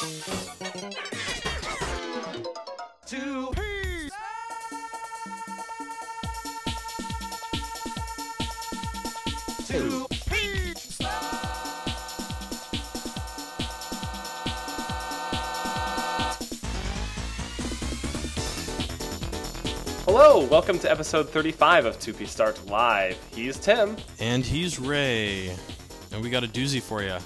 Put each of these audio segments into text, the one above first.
Two. Two. Hello, welcome to episode 35 of 2P Start Live. He's Tim. And he's Ray. And we got a doozy for you.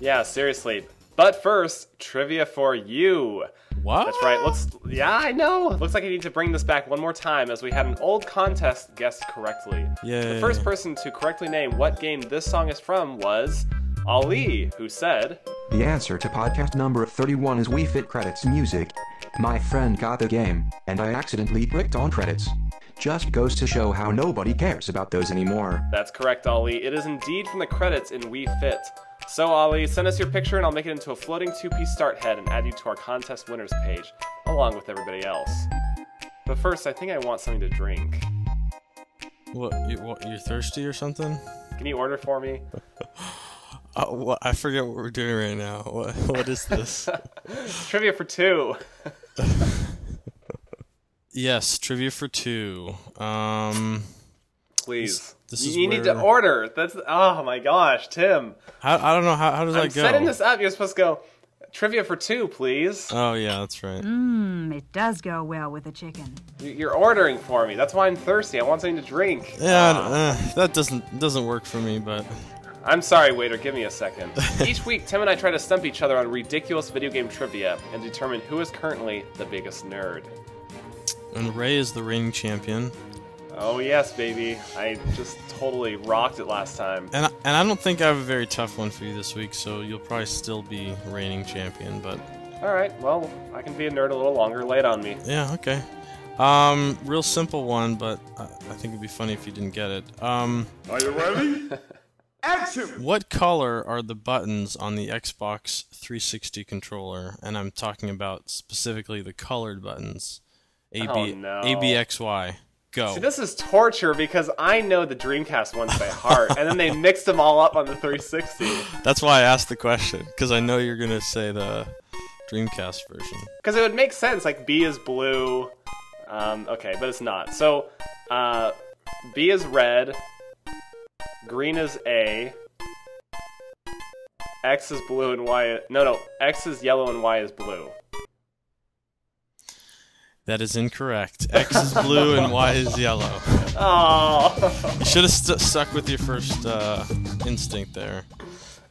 Yeah, seriously. But first, trivia for you. What? That's right. Looks yeah, I know. Looks like I need to bring this back one more time as we had an old contest guessed correctly. Yay. The first person to correctly name what game this song is from was Ali, who said, The answer to podcast number 31 is Wii Fit Credits Music. My friend got the game, and I accidentally clicked on credits. Just goes to show how nobody cares about those anymore. That's correct, Ali. It is indeed from the credits in Wii Fit. So, Ali, send us your picture and I'll make it into a floating 2P Start head and add you to our contest winners page, along with everybody else. But first, I think I want something to drink. What, you, what? You're thirsty or something? Can you order for me? Uh, what, I forget what we're doing right now. What, what is this? Trivia for two. yes, trivia for two. Um, Please. This- this you is you need to order. That's oh my gosh, Tim. how, I don't know how, how does I'm that go? setting this up. You're supposed to go trivia for two, please. Oh yeah, that's right. Mmm, it does go well with the chicken. You- You're ordering for me. That's why I'm thirsty. I want something to drink. Yeah, uh, that doesn't doesn't work for me, but I'm sorry, waiter. Give me a second. Each week, Tim and I try to stump each other on ridiculous video game trivia and determine who is currently the biggest nerd. and Ray is the reigning champion, Oh yes, baby. I just totally rocked it last time. and I, and I don't think I have a very tough one for you this week, so you'll probably still be reigning champion, but All right. Well, I can be a nerd a little longer. Lay it on me. Yeah, okay. Um, real simple one, but I, I think it'd be funny if you didn't get it. Um, Are you ready? Action! what color are the buttons on the Xbox 360 controller? And I'm talking about specifically the colored buttons. A B Oh, no. A B X Y. Go. See, this is torture because I know the Dreamcast ones by heart, and then they mixed them all up on the 360. That's why I asked the question because I know you're gonna say the Dreamcast version. Because it would make sense. Like B is blue. Um, okay, but it's not. So uh, B is red. Green is A. X is blue and Y. No, no. X is yellow and Y is blue. That is incorrect. X is blue and Y is yellow. Oh, You should have st- stuck with your first uh, instinct there.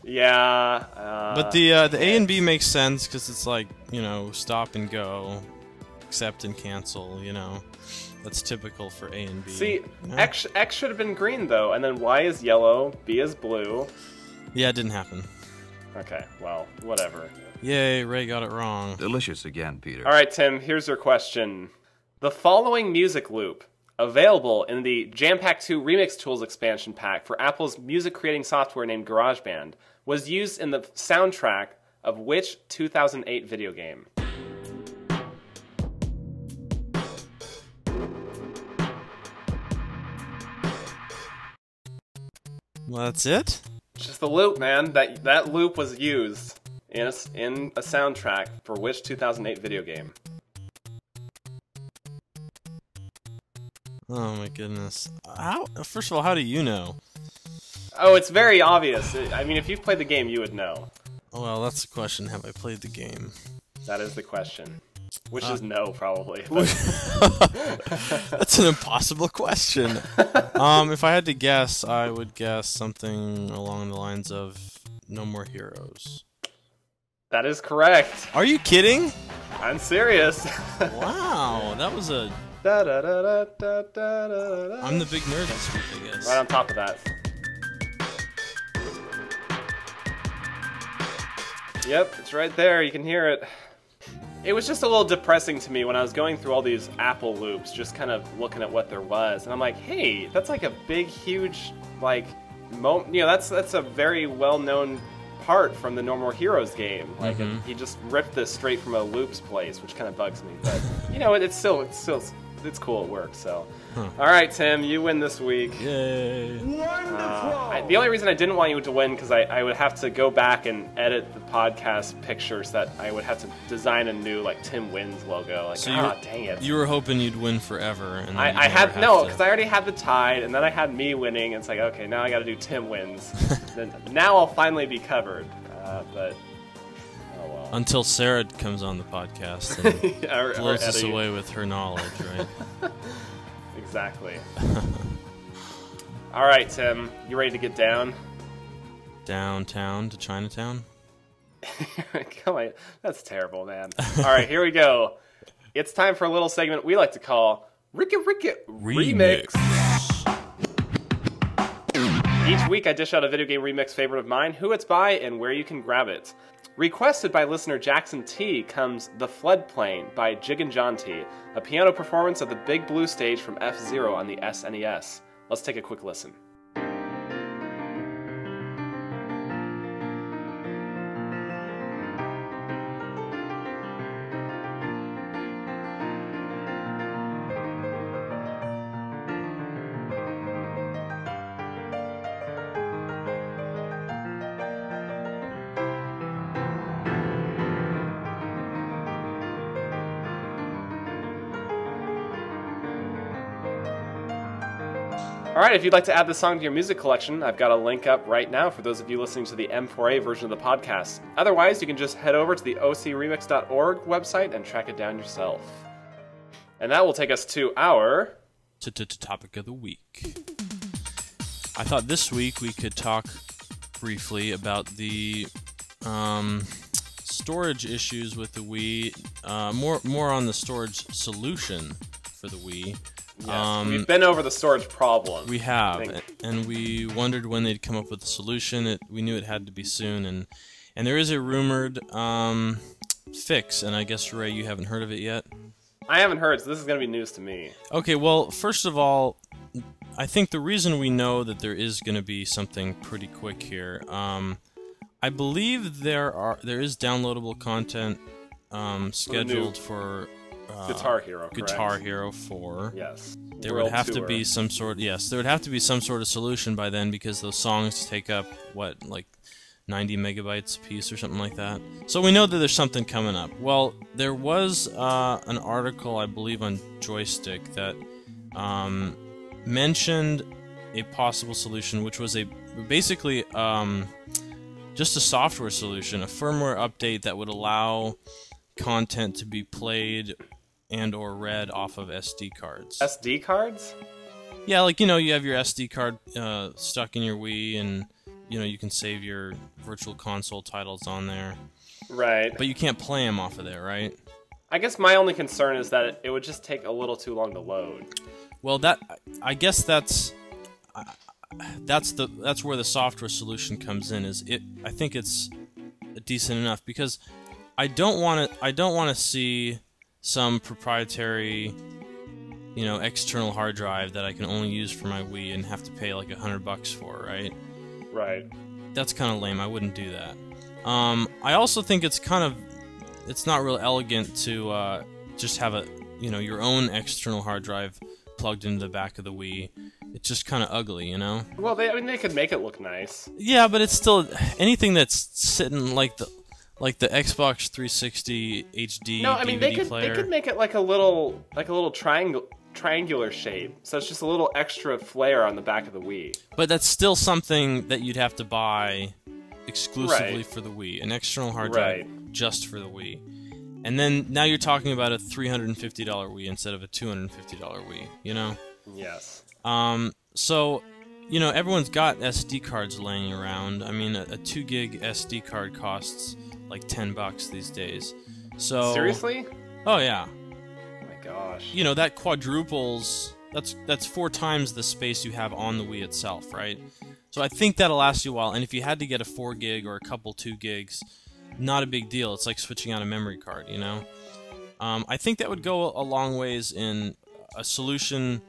yeah. Uh, But the uh, the A and B makes sense because it's like you know stop and go, accept and cancel. You know, that's typical for A and B. see, you know? X X should have been green though, and then Y is yellow. B is blue. Yeah, it didn't happen. Okay, well, whatever. Yay, Ray got it wrong. Delicious again, Peter. All right, Tim, here's your question. The following music loop, available in the Jam Pack 2 Remix Tools expansion pack for Apple's music creating software named GarageBand, was used in the soundtrack of which 2008 video game? Well, that's it. Just the loop, man. That that loop was used in a, in a soundtrack for which 2008 video game? Oh my goodness. How? First of all, how do you know? Oh, it's very obvious. I mean, if you've played the game, you would know. Well, that's the question. Have I played the game? That is the question. Which Uh, is no, probably. That's an impossible question. um, if I had to guess, I would guess something along the lines of "No More Heroes." That is correct. Are you kidding? I'm serious. Wow, that was a. Da, da, da, da, da, da. I'm the big nerd this week, I guess. right on top of that. Yep, it's right there. You can hear it. It was just a little depressing to me when I was going through all these Apple loops, just kind of looking at what there was, and I'm like, hey, that's like a big, huge, like, mo- you know, that's that's a very well-known part from the No More Heroes game. Like, it, he just ripped this straight from a loops place, which kind of bugs me. But you know, it, it's still it's still it's cool. It works. So, all right, Tim, you win this week. Yay! Wonderful. I, the only reason I didn't want you to win because I, I would have to go back and edit the podcast pictures that I would have to design a new like Tim wins logo. Like, So ah, you, dang it. you were hoping you'd win forever, and I, I had have no, to- because I already had the tide, and then I had me winning. And it's like, okay, now I got to do Tim wins. then now I'll finally be covered. Uh, but oh well. Until Sarah comes on the podcast and Or- or blows us away with her knowledge, right? Exactly. All right, Tim, you ready to get down? Downtown to Chinatown. Come on, that's terrible, man. All right, here we go. It's time for a little segment we like to call Ricky Ricky Remix. Each week, I dish out a video game remix favorite of mine, who it's by, and where you can grab it. Requested by listener Jackson T comes The Floodplain by Jig and John T, a piano performance of the Big Blue stage from F Zero on the SNES. Let's take a quick listen. All right, if you'd like to add this song to your music collection, I've got a link up right now for those of you listening to the M4A version of the podcast. Otherwise, you can just head over to the ocremix.org website and track it down yourself. And that will take us to our. to, to, to topic of the week. I thought this week we could talk briefly about the um, storage issues with the Wii. Uh, more more on the storage solution for the Wii. Yes, Um, we've been over the storage problem. We have, and we wondered when they'd come up with a solution. It, we knew it had to be soon, and and there is a rumored um, fix. And I guess Ray, you haven't heard of it yet. I haven't heard, so this is going to be news to me. Okay, well, first of all, I think the reason we know that there is going to be something pretty quick here, um, I believe there are there is downloadable content um, scheduled for uh, Guitar Hero, correct? Guitar Hero 4. Yes. There World would have to be some sort. Yes, there would have to be some sort of solution by then because those songs take up what like 90 megabytes a piece or something like that. So we know that there's something coming up. Well, there was uh, an article I believe on Joystiq that um, mentioned a possible solution, which was a basically um, just a software solution, a firmware update that would allow content to be played and or read off of SD cards. SD cards? Yeah, like you know, you have your SD card uh, stuck in your Wii, and you know you can save your Virtual Console titles on there, Right. but you can't play them off of there, right? I guess my only concern is that it, would just take a little too long to load. Well, that I guess that's that's the that's where the software solution comes in. Is it? I think it's decent enough because I don't want to I don't want to see some proprietary you know external hard drive that I can only use for my Wii and have to pay like a hundred bucks for, right? Right. that's kind of lame. I wouldn't do that. Um, I also think it's kind of it's not real elegant to uh, just have a you know your own external hard drive plugged into the back of the Wii. It's just kind of ugly, you know. Well, they, I mean, they could make it look nice. Yeah, but it's still anything that's sitting like the like the Xbox 360 HD No, I mean DVD they could player. they could make it like a little like a little triangle triangular shape, so it's just a little extra flair on the back of the Wii. But that's still something that you'd have to buy exclusively Right. for the Wii, an external hard drive Right. just for the Wii. And then now you're talking about a $350 Wii instead of a $250 Wii, you know? Yes. Um, so, you know, everyone's got SD cards laying around. I mean, a, a 2 gig SD card costs like 10 bucks these days. So Seriously? Oh yeah. Oh my gosh. You know, that quadruples that's that's four times the space you have on the Wii itself, right? So I think that'll last you a while. And if you had to get a four gig or a couple two gigs, not a big deal. It's like switching out a memory card, you know. Um, I think that would go a long ways in a solution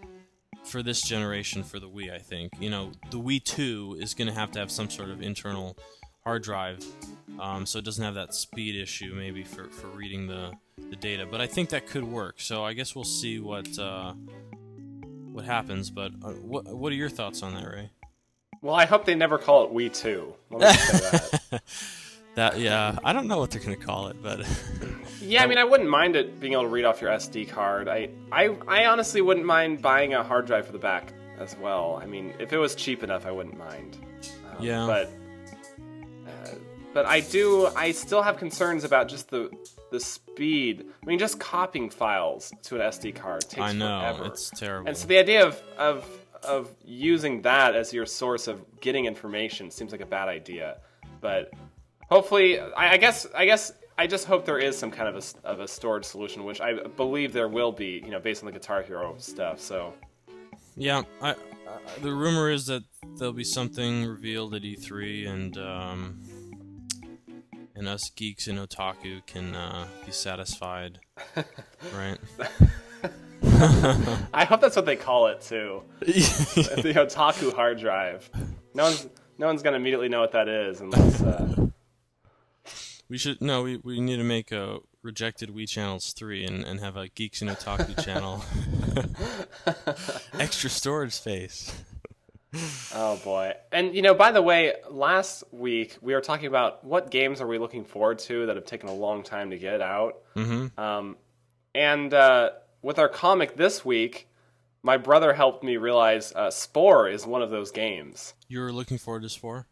for this generation for the Wii. I think you know the Wii Two is going to have to have some sort of internal hard drive um, so it doesn't have that speed issue maybe for, for reading the, the data. But I think that could work. So I guess we'll see what uh, what happens. But uh, what what are your thoughts on that, Ray? Well, I hope they never call it We Too. Let me say that. That yeah, I don't know what they're gonna call it, but Yeah, I mean, I wouldn't mind it being able to read off your SD card. I, I, I honestly wouldn't mind buying a hard drive for the back as well. I mean, if it was cheap enough, I wouldn't mind. Um, Yeah. But, but I do. I still have concerns about just the the speed. I mean, just copying files to an SD card takes I know forever. it's terrible. And so the idea of, of of using that as your source of getting information seems like a bad idea. But hopefully, I, I guess I guess I just hope there is some kind of a of a storage solution, which I believe there will be. You know, based on the Guitar Hero stuff. So Yeah, I, I, the rumor is that there'll be something revealed at E3, and um, and us geeks and otaku can uh, be satisfied, right? I hope that's what they call it too. the otaku hard drive. No one's no one's gonna immediately know what that is unless. Uh, we should no, we, we need to make a rejected Wii channels three and, and have a geeks and otaku channel. Extra storage space. Oh boy. And you know, by the way, last week we were talking about what games are we looking forward to that have taken a long time to get out. Mm-hmm. Um, and uh, with our comic this week, my brother helped me realize uh, Spore is one of those games. You're looking forward to Spore?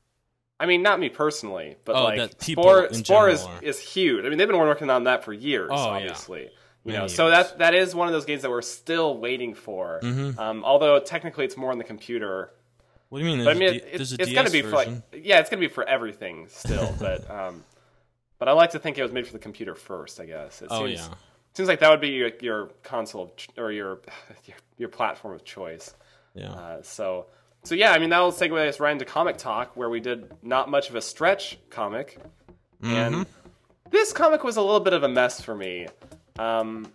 I mean, not me personally, but Oh, like Spore, Spore is, are. is huge. I mean, they've been working on that for years, Oh, yeah. obviously. You know, so that that is one of those games that we're still waiting for. Mm-hmm. Um, although technically it's more on the computer. What do you mean? But I mean, D- it's, it's gonna be for like, yeah, it's gonna be for everything still. but um, but I like to think it was made for the computer first. I guess. It Oh, seems, yeah. Seems like that would be your, your console of ch- or your, your your platform of choice. yeah. Uh, so so yeah, I mean that'll segue us right into comic talk, where we did not much of a stretch comic, and this comic was a little bit of a mess for me. Um,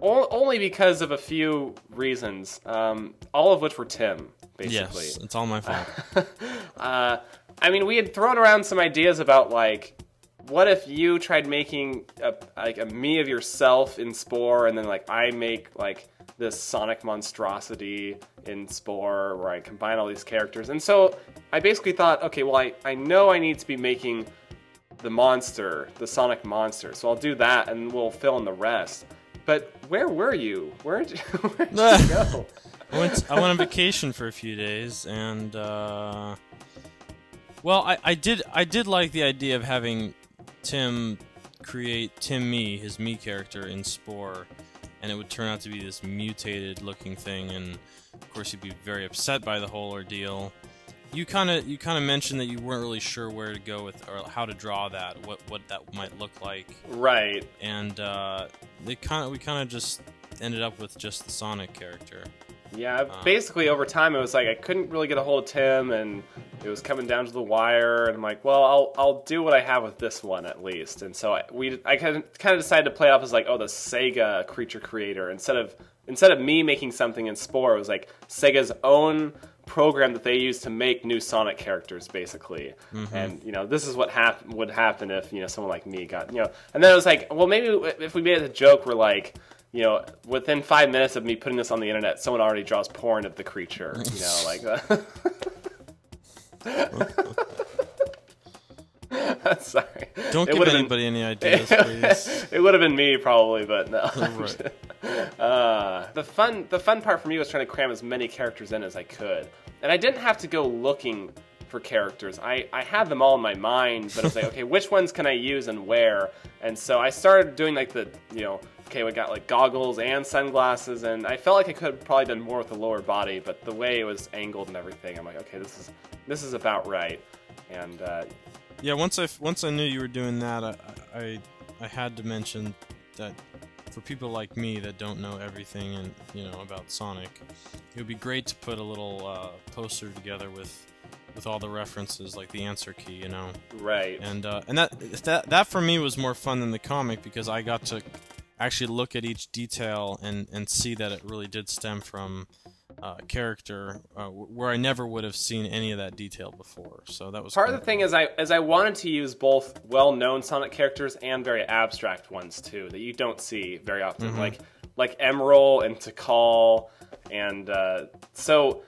o- only because of a few reasons, um, all of which were Tim, basically. yes, it's all my fault. Uh, I mean, we had thrown around some ideas about like, what if you tried making a, like a me of yourself in Spore, and then like I make like this Sonic monstrosity in Spore, where I combine all these characters. And so I basically thought, okay, well, I I know I need to be making the monster, the Sonic monster, so I'll do that, and we'll fill in the rest. But where were you? Where did you, where did you go? I went I went on vacation for a few days and uh, well I, I did I did like the idea of having Tim create Tim Me, his me character in Spore, and it would turn out to be this mutated looking thing and of course he'd be very upset by the whole ordeal. You kind of you kind of mentioned that you weren't really sure where to go with or how to draw that, what what that might look like, Right. and uh, they kind of we kind of just ended up with just the Sonic character. Yeah, uh-huh. basically over time it was like I couldn't really get a hold of Tim, and it was coming down to the wire, and I'm like, well, I'll I'll do what I have with this one at least, and so I, we I kind of kind of decided to play off as like, oh, the Sega creature creator instead of instead of me making something in Spore, it was like Sega's own program that they use to make new Sonic characters, basically. Mm-hmm. And you know, this is what hap- would happen if you know someone like me got you know. And then it was like, well, maybe if we made it a joke, we're like. You know, within five minutes of me putting this on the internet, someone already draws porn of the creature. You know, like that. Sorry. Don't It give would've been- anybody any ideas, please. it would have been me probably, but no. Right. Uh, the fun, the fun part for me was trying to cram as many characters in as I could, and I didn't have to go looking for characters. I, I had them all in my mind, but I was like, okay, which ones can I use and where? And so I started doing like the, you know, okay, we got like goggles and sunglasses, and I felt like I could have probably done more with the lower body, but the way it was angled and everything, I'm like, okay, this is this is about right. And uh, Yeah, once I once I knew you were doing that, I, I I had to mention that for people like me that don't know everything and you know about Sonic, it would be great to put a little uh, poster together with with all the references, like the answer key, you know. right. And uh, and that that that for me was more fun than the comic because I got to actually look at each detail and and see that it really did stem from uh, character uh, where I never would have seen any of that detail before. So that was Part of the thing is, I is I wanted to use both well-known Sonic characters and very abstract ones too that you don't see very often, like like Emerl and Tikal, and uh, so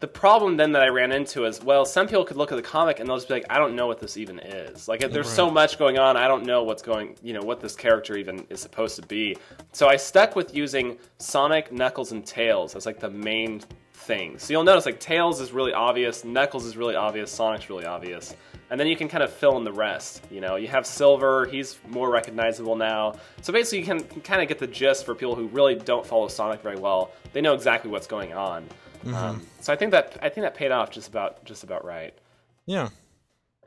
the problem then that I ran into is, well, some people could look at the comic and they'll just be like, I don't know what this even is. Like, there's so much going on, I don't know what's going, you know, what this character even is supposed to be. So I stuck with using Sonic, Knuckles, and Tails as like the main thing. So you'll notice like Tails is really obvious, Knuckles is really obvious, Sonic's really obvious. And then you can kind of fill in the rest. You know, you have Silver, he's more recognizable now. So basically, you can, can kind of get the gist for people who really don't follow Sonic very well. They know exactly what's going on. Um, so I think that I think that paid off just about just about right. Yeah.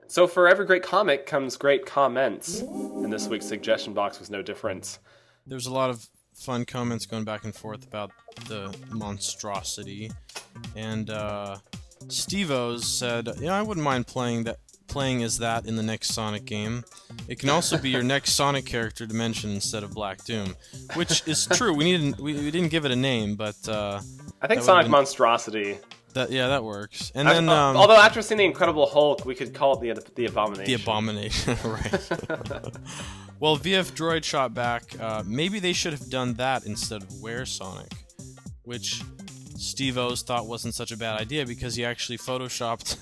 So for every great comic comes great comments, and this week's suggestion box was no different. There's a lot of fun comments going back and forth about the monstrosity, and uh, Steve-O's said, "Yeah, I wouldn't mind playing that." Playing as that in the next Sonic game. It can also be your next Sonic character to mention instead of Black Doom, which is true. We needed we, we didn't give it a name, but uh, I think Sonic been- Monstrosity. that yeah that works. And then Uh, um, although after seeing the Incredible Hulk, we could call it the the Abomination. The abomination, right? well, VF Droid shot back. Uh, maybe they should have done that instead of Where Sonic, which Steve O's thought wasn't such a bad idea because he actually photoshopped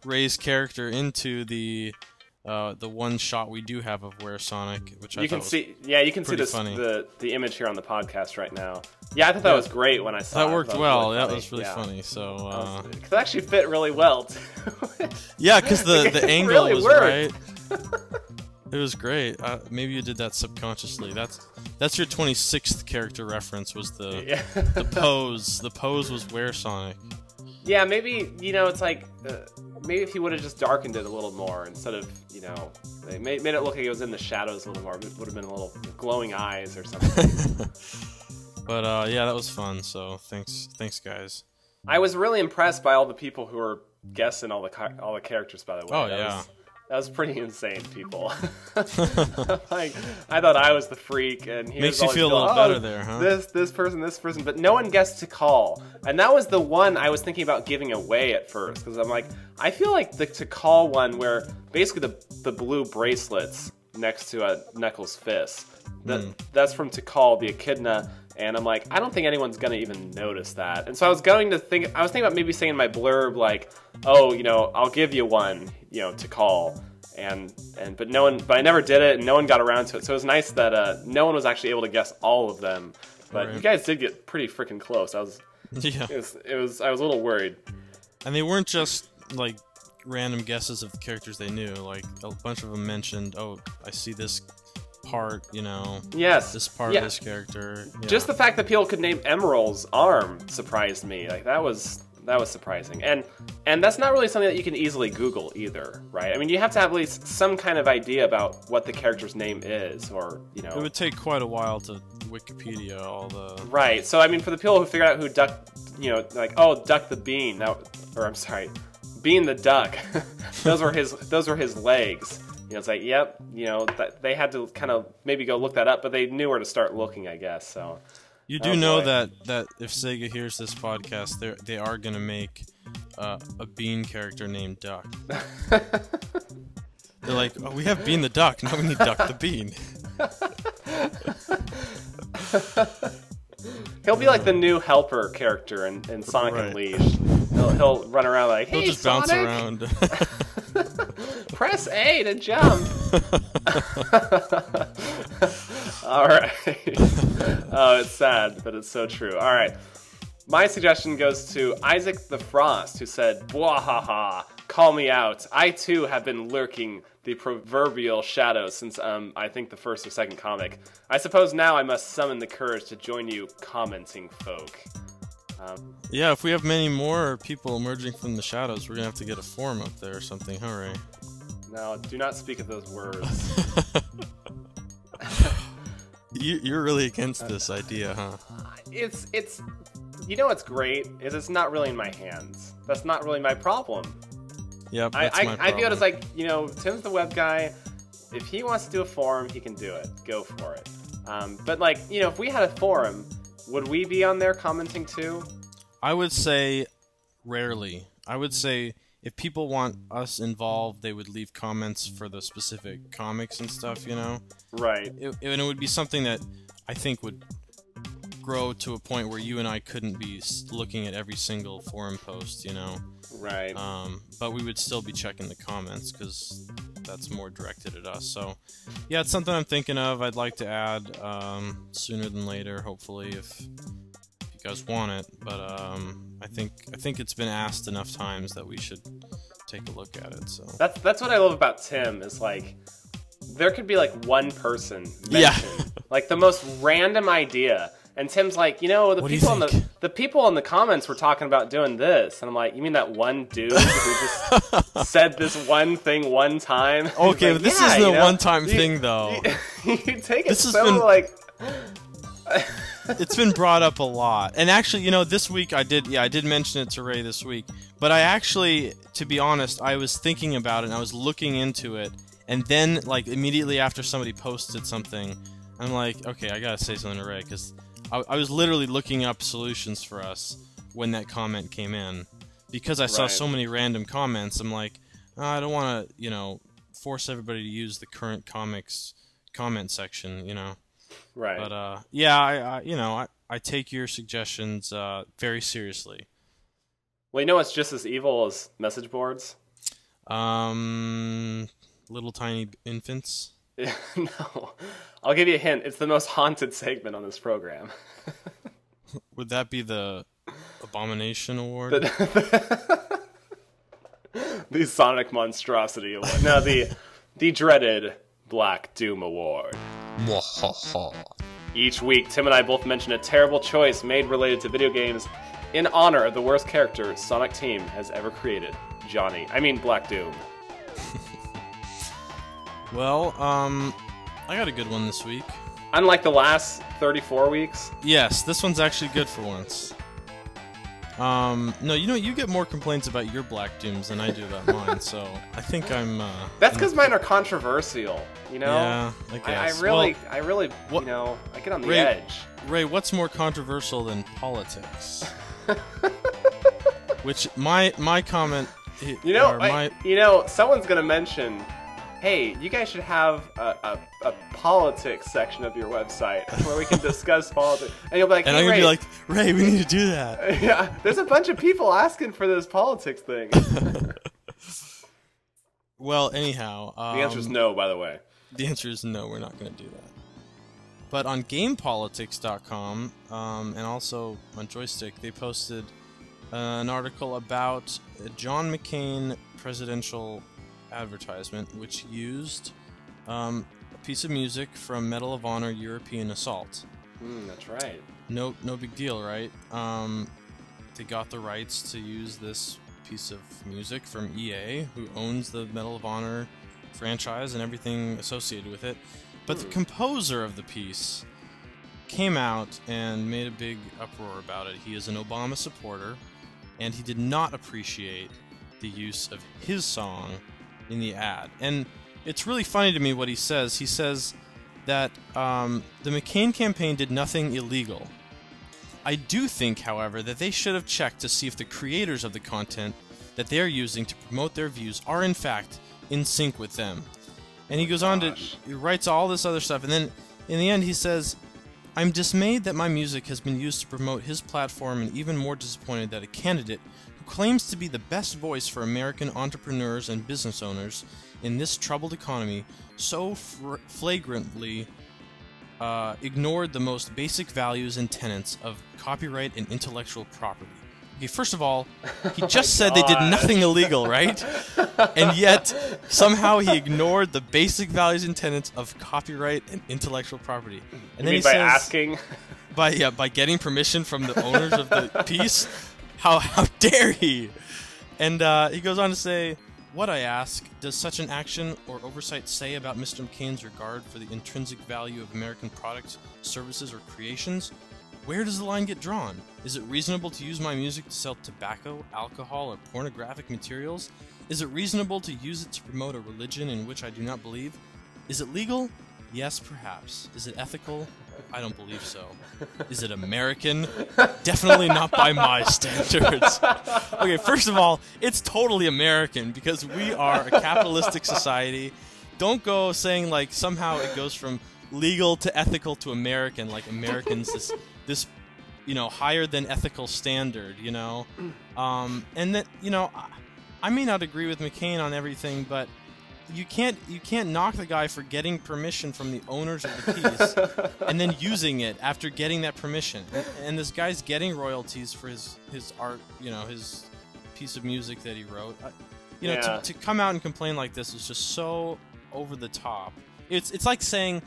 Ray's character into the uh, the one shot we do have of Where Sonic, which I you thought can was, see, yeah, you can see this, funny. the the image here on the podcast right now. Yeah, I thought that was great when I saw that worked well. really that was really Yeah. funny. So uh, it actually fit really well. Too. yeah, because the the angle really was worked. right. It was great. Uh, maybe you did that subconsciously. That's that's your 26th character reference. Was the yeah. the pose? The pose was where Sonic. yeah, maybe you know it's like uh, maybe if he would have just darkened it a little more instead of you know they made, made it look like it was in the shadows a little more. It would have been a little glowing eyes or something. But uh, yeah, that was fun. So thanks, thanks guys. I was really impressed by all the people who were guessing all the car- all the characters. By the way, Oh, That yeah. was- that was pretty insane, people. like, I thought I was the freak, and he Makes was you feel a going, little "Oh, better there, huh?" This, this person, this person, but no one guessed Tikal, and that was the one I was thinking about giving away at first because I'm like, I feel like the Tikal one where basically the the blue bracelets next to a Knuckles fist. That Hmm. that's from Tikal the Echidna. And I'm like, I don't think anyone's gonna even notice that. And so I was going to think, I was thinking about maybe saying in my blurb like, oh, you know, I'll give you one, you know, Tikal. And and but no one, but I never did it, and no one got around to it. So it was nice that uh, no one was actually able to guess all of them. But Right. you guys did get pretty freaking close. I was, yeah, it was, it was, I was a little worried. and they weren't just like random guesses of the characters they knew. Like a bunch of them mentioned, oh, I see this part. You know, Yes, this part yeah. of this character. Yeah. Just the fact that people could name Emerl's arm surprised me. Like that was that was surprising, and and that's not really something that you can easily Google either, right? I mean, you have to have at least some kind of idea about what the character's name is, or you know, it would take quite a while to Wikipedia all the. right? So I mean, for the people who figured out who Duck, you know, like oh, Duck the Bean, that, or I'm sorry, Bean the Duck, those were his those were his legs. You know, it's like, yep, you know, that, they had to kind of maybe go look that up, but they knew where to start looking, I guess. So. You do Oh, know boy. that that if Sega hears this podcast, they they are gonna make uh, a Bean character named Duck. They're like, oh, we have Bean the Duck, now we need Duck the Bean. He'll be like the new helper character in, in Sonic Right. Unleashed. He'll, he'll run around like, He'll "Hey, just Sonic, bounce around. press A to jump." All right. oh, it's sad, but it's so true. All right. My suggestion goes to Isaac the Frost, who said, "Bwahaha, call me out. I too have been lurking the proverbial shadows since um, I think the first or second comic. I suppose now I must summon the courage to join you, commenting folk." Um, yeah, if we have many more people emerging from the shadows, we're gonna have to get a forum up there or something. Hooray! No, do not speak of those words. You, you're really against this idea, huh? it's it's you know what's great is it's not really in my hands. That's not really my problem. Yep, I that's I, my I view it as like you know Tim's the web guy. If he wants to do a forum, he can do it. Go for it. Um, but like you know, if we had a forum, would we be on there commenting too? I would say rarely. I would say if people want us involved, they would leave comments for the specific comics and stuff, you know? Right. It, and it would be something that I think would grow to a point where you and I couldn't be looking at every single forum post, you know? Right. Um, but we would still be checking the comments because that's more directed at us. So, yeah, it's something I'm thinking of. I'd like to add um, sooner than later, hopefully, if, guys want it. But um, I think I think it's been asked enough times that we should take a look at it. So, That's that's what I love about Tim is like there could be like one person Yeah. like the most random idea, and Tim's like, you know, the What people in the the people in the comments were talking about doing this, and I'm like, you mean that one dude who just said this one thing one time? Okay, like, this "Yeah, is the you know, one-time you- thing, though. You, take it This has so been- like it's been brought up a lot. And actually, you know, this week I did, yeah, I did mention it to Ray this week. But I actually, to be honest, I was thinking about it and I was looking into it. And then, like, immediately after somebody posted something, I'm like, okay, I gotta say something to Ray because I, I was literally looking up solutions for us when that comment came in. Because I saw so many random comments, I'm like, "Oh, I don't want to, you know, force everybody to use the current comics comment section, you know. Right. But uh, yeah, I, I you know I, I take your suggestions uh, very seriously. well, you know what's just as evil as message boards? Um, little tiny infants. no, I'll give you a hint. It's the most haunted segment on this program. Would that be the Abomination Award? the, the Sonic Monstrosity Award. No, the the dreaded Black Doom Award. Each week, Tim and I both mention a terrible choice made related to video games in honor of the worst character Sonic Team has ever created. Johnny. I mean Black Doom. well, um, I got a good one this week. Unlike the last 34 weeks, Yes, this one's actually good for once. Um, no, you know you get more complaints about your Black Dooms than I do about mine, so I think I'm. Uh, that's because mine are controversial. You know, Yeah, I I, guess. I really, Well, I really, what- you know, I get on the Ray- edge. Ray, what's more controversial than politics? Which my my comment, You know, or I- my you know, someone's gonna mention, hey, you guys should have a, a, a politics section of your website where we can discuss politics. And you'll be like, and hey, I'm gonna Ray, be like, Ray, we need to do that. yeah, there's a bunch of people asking for this politics thing. Well, anyhow, um, the answer is no, by the way. The answer is no, we're not going to do that. But on GamePolitics.com um, and also on Joystiq, they posted uh, an article about John McCain presidential advertisement, which used um, a piece of music from Medal of Honor European Assault. Mm, that's right. No, no big deal, right? Um, they got the rights to use this piece of music from EA, who owns the Medal of Honor franchise and everything associated with it. But the composer of the piece came out and made a big uproar about it. He is an Obama supporter, and he did not appreciate the use of his song in the ad. And it's really funny to me what he says. He says that um, the McCain campaign did nothing illegal. I do think, however, that they should have checked to see if the creators of the content that they are using to promote their views are in fact in sync with them. And he goes on to he writes all this other stuff, and then in the end he says, "I'm dismayed that my music has been used to promote his platform, and even more disappointed that a candidate claims to be the best voice for American entrepreneurs and business owners in this troubled economy so fr- flagrantly uh, ignored the most basic values and tenets of copyright and intellectual property. Okay, first of all, he just said they did nothing illegal, right? and yet, somehow he ignored the basic values and tenets of copyright and intellectual property. And You then mean he by says, asking? by yeah, by getting permission from the owners of the piece. How how dare he? And uh, he goes on to say, "What I ask: Does such an action or oversight say about Mr. McCain's regard for the intrinsic value of American products, services, or creations? Where does the line get drawn? Is it reasonable to use my music to sell tobacco, alcohol, or pornographic materials? Is it reasonable to use it to promote a religion in which I do not believe? Is it legal? Yes, perhaps. Is it ethical? I don't believe so. Is it American? Definitely not by my standards. Okay, first of all, it's totally American because we are a capitalistic society. Don't go saying like somehow it goes from legal to ethical to American, like Americans this this you know higher than ethical standard, you know. Um, and that you know, I, I may not agree with McCain on everything, but you can't you can't knock the guy for getting permission from the owners of the piece and then using it after getting that permission. And, this guy's getting royalties for his his art, you know, his piece of music that he wrote. I, you know, Yeah. to, to come out and complain like this is just so over the top. It's it's like saying,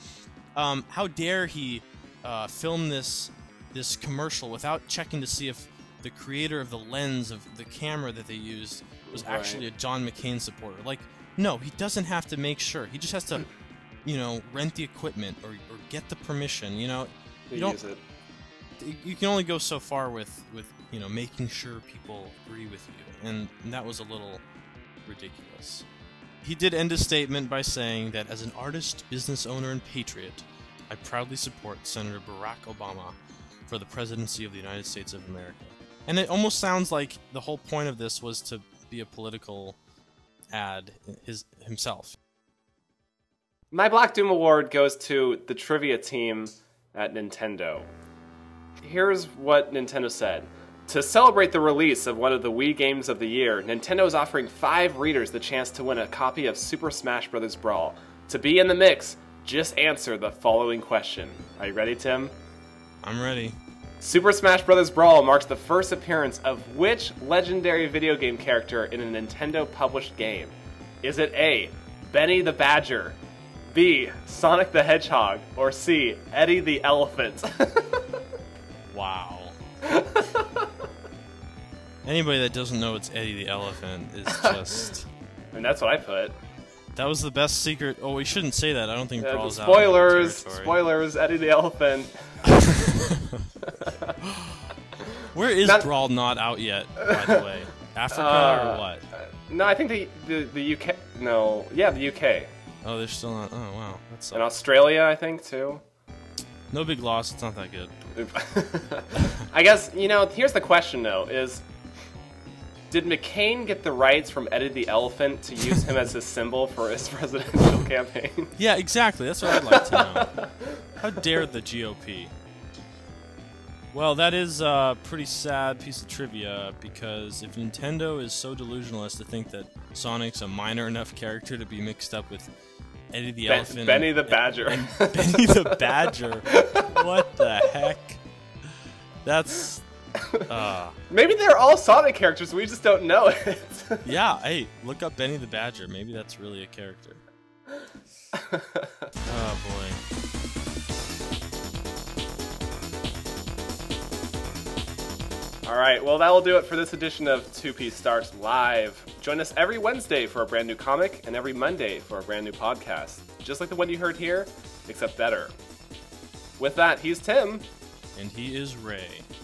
um, how dare he uh, film this this commercial without checking to see if the creator of the lens of the camera that they used was Right. actually a John McCain supporter. Like, no, he doesn't have to make sure. He just has to, you know, rent the equipment or, or get the permission. You know, you don't. You can only go so far with with you know making sure people agree with you, and that was a little ridiculous. He did end his statement by saying that as an artist, business owner, and patriot, I proudly support Senator Barack Obama for the presidency of the United States of America. And it almost sounds like the whole point of this was to be a political ad his himself. My Black Doom Award goes to the trivia team at Nintendo. Here's what Nintendo said. To celebrate the release of one of the Wii games of the year, Nintendo is offering five readers the chance to win a copy of Super Smash Bros. Brawl. To be in the mix, just answer the following question. Are you ready, Tim? I'm ready. Super Smash Bros. Brawl marks the first appearance of which legendary video game character in a Nintendo published game? Is it A. Benny the Badger, B. Sonic the Hedgehog, or C. Eddie the Elephant? Wow. Anybody that doesn't know it's Eddie the Elephant is just. and that's what I put. That was the best secret. Oh, we shouldn't say that. I don't think Uh, Brawl's out. spoilers, spoilers, Eddie the Elephant. Where is Not- Brawl not out yet? By the way, Africa Uh, or what? No, I think the, the, the UK. No, yeah, the UK. Oh, they're still not. Oh, wow, that's And Australia, I think, too. no big loss. It's not that good. I guess you know. Here's the question, though: Is did McCain get the rights from Eddie the Elephant to use him as his symbol for his presidential campaign? Yeah, exactly. That's what I'd like to know. How dare the GOP? Well, that is a pretty sad piece of trivia because if Nintendo is so delusional as to think that Sonic's a minor enough character to be mixed up with Eddie the Ben- Elephant, Benny the and- Badger. and Benny the Badger, what the heck? That's uh, Maybe they're all Sonic characters. We just don't know it. yeah. Hey, look up Benny the Badger. Maybe that's really a character. Oh boy. All right, well, that will do it for this edition of Two Piece Starts Live. Join us every Wednesday for a brand new comic and every Monday for a brand new podcast. Just like the one you heard here, except better. With that, he's Tim, And he is Ray.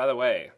By the way,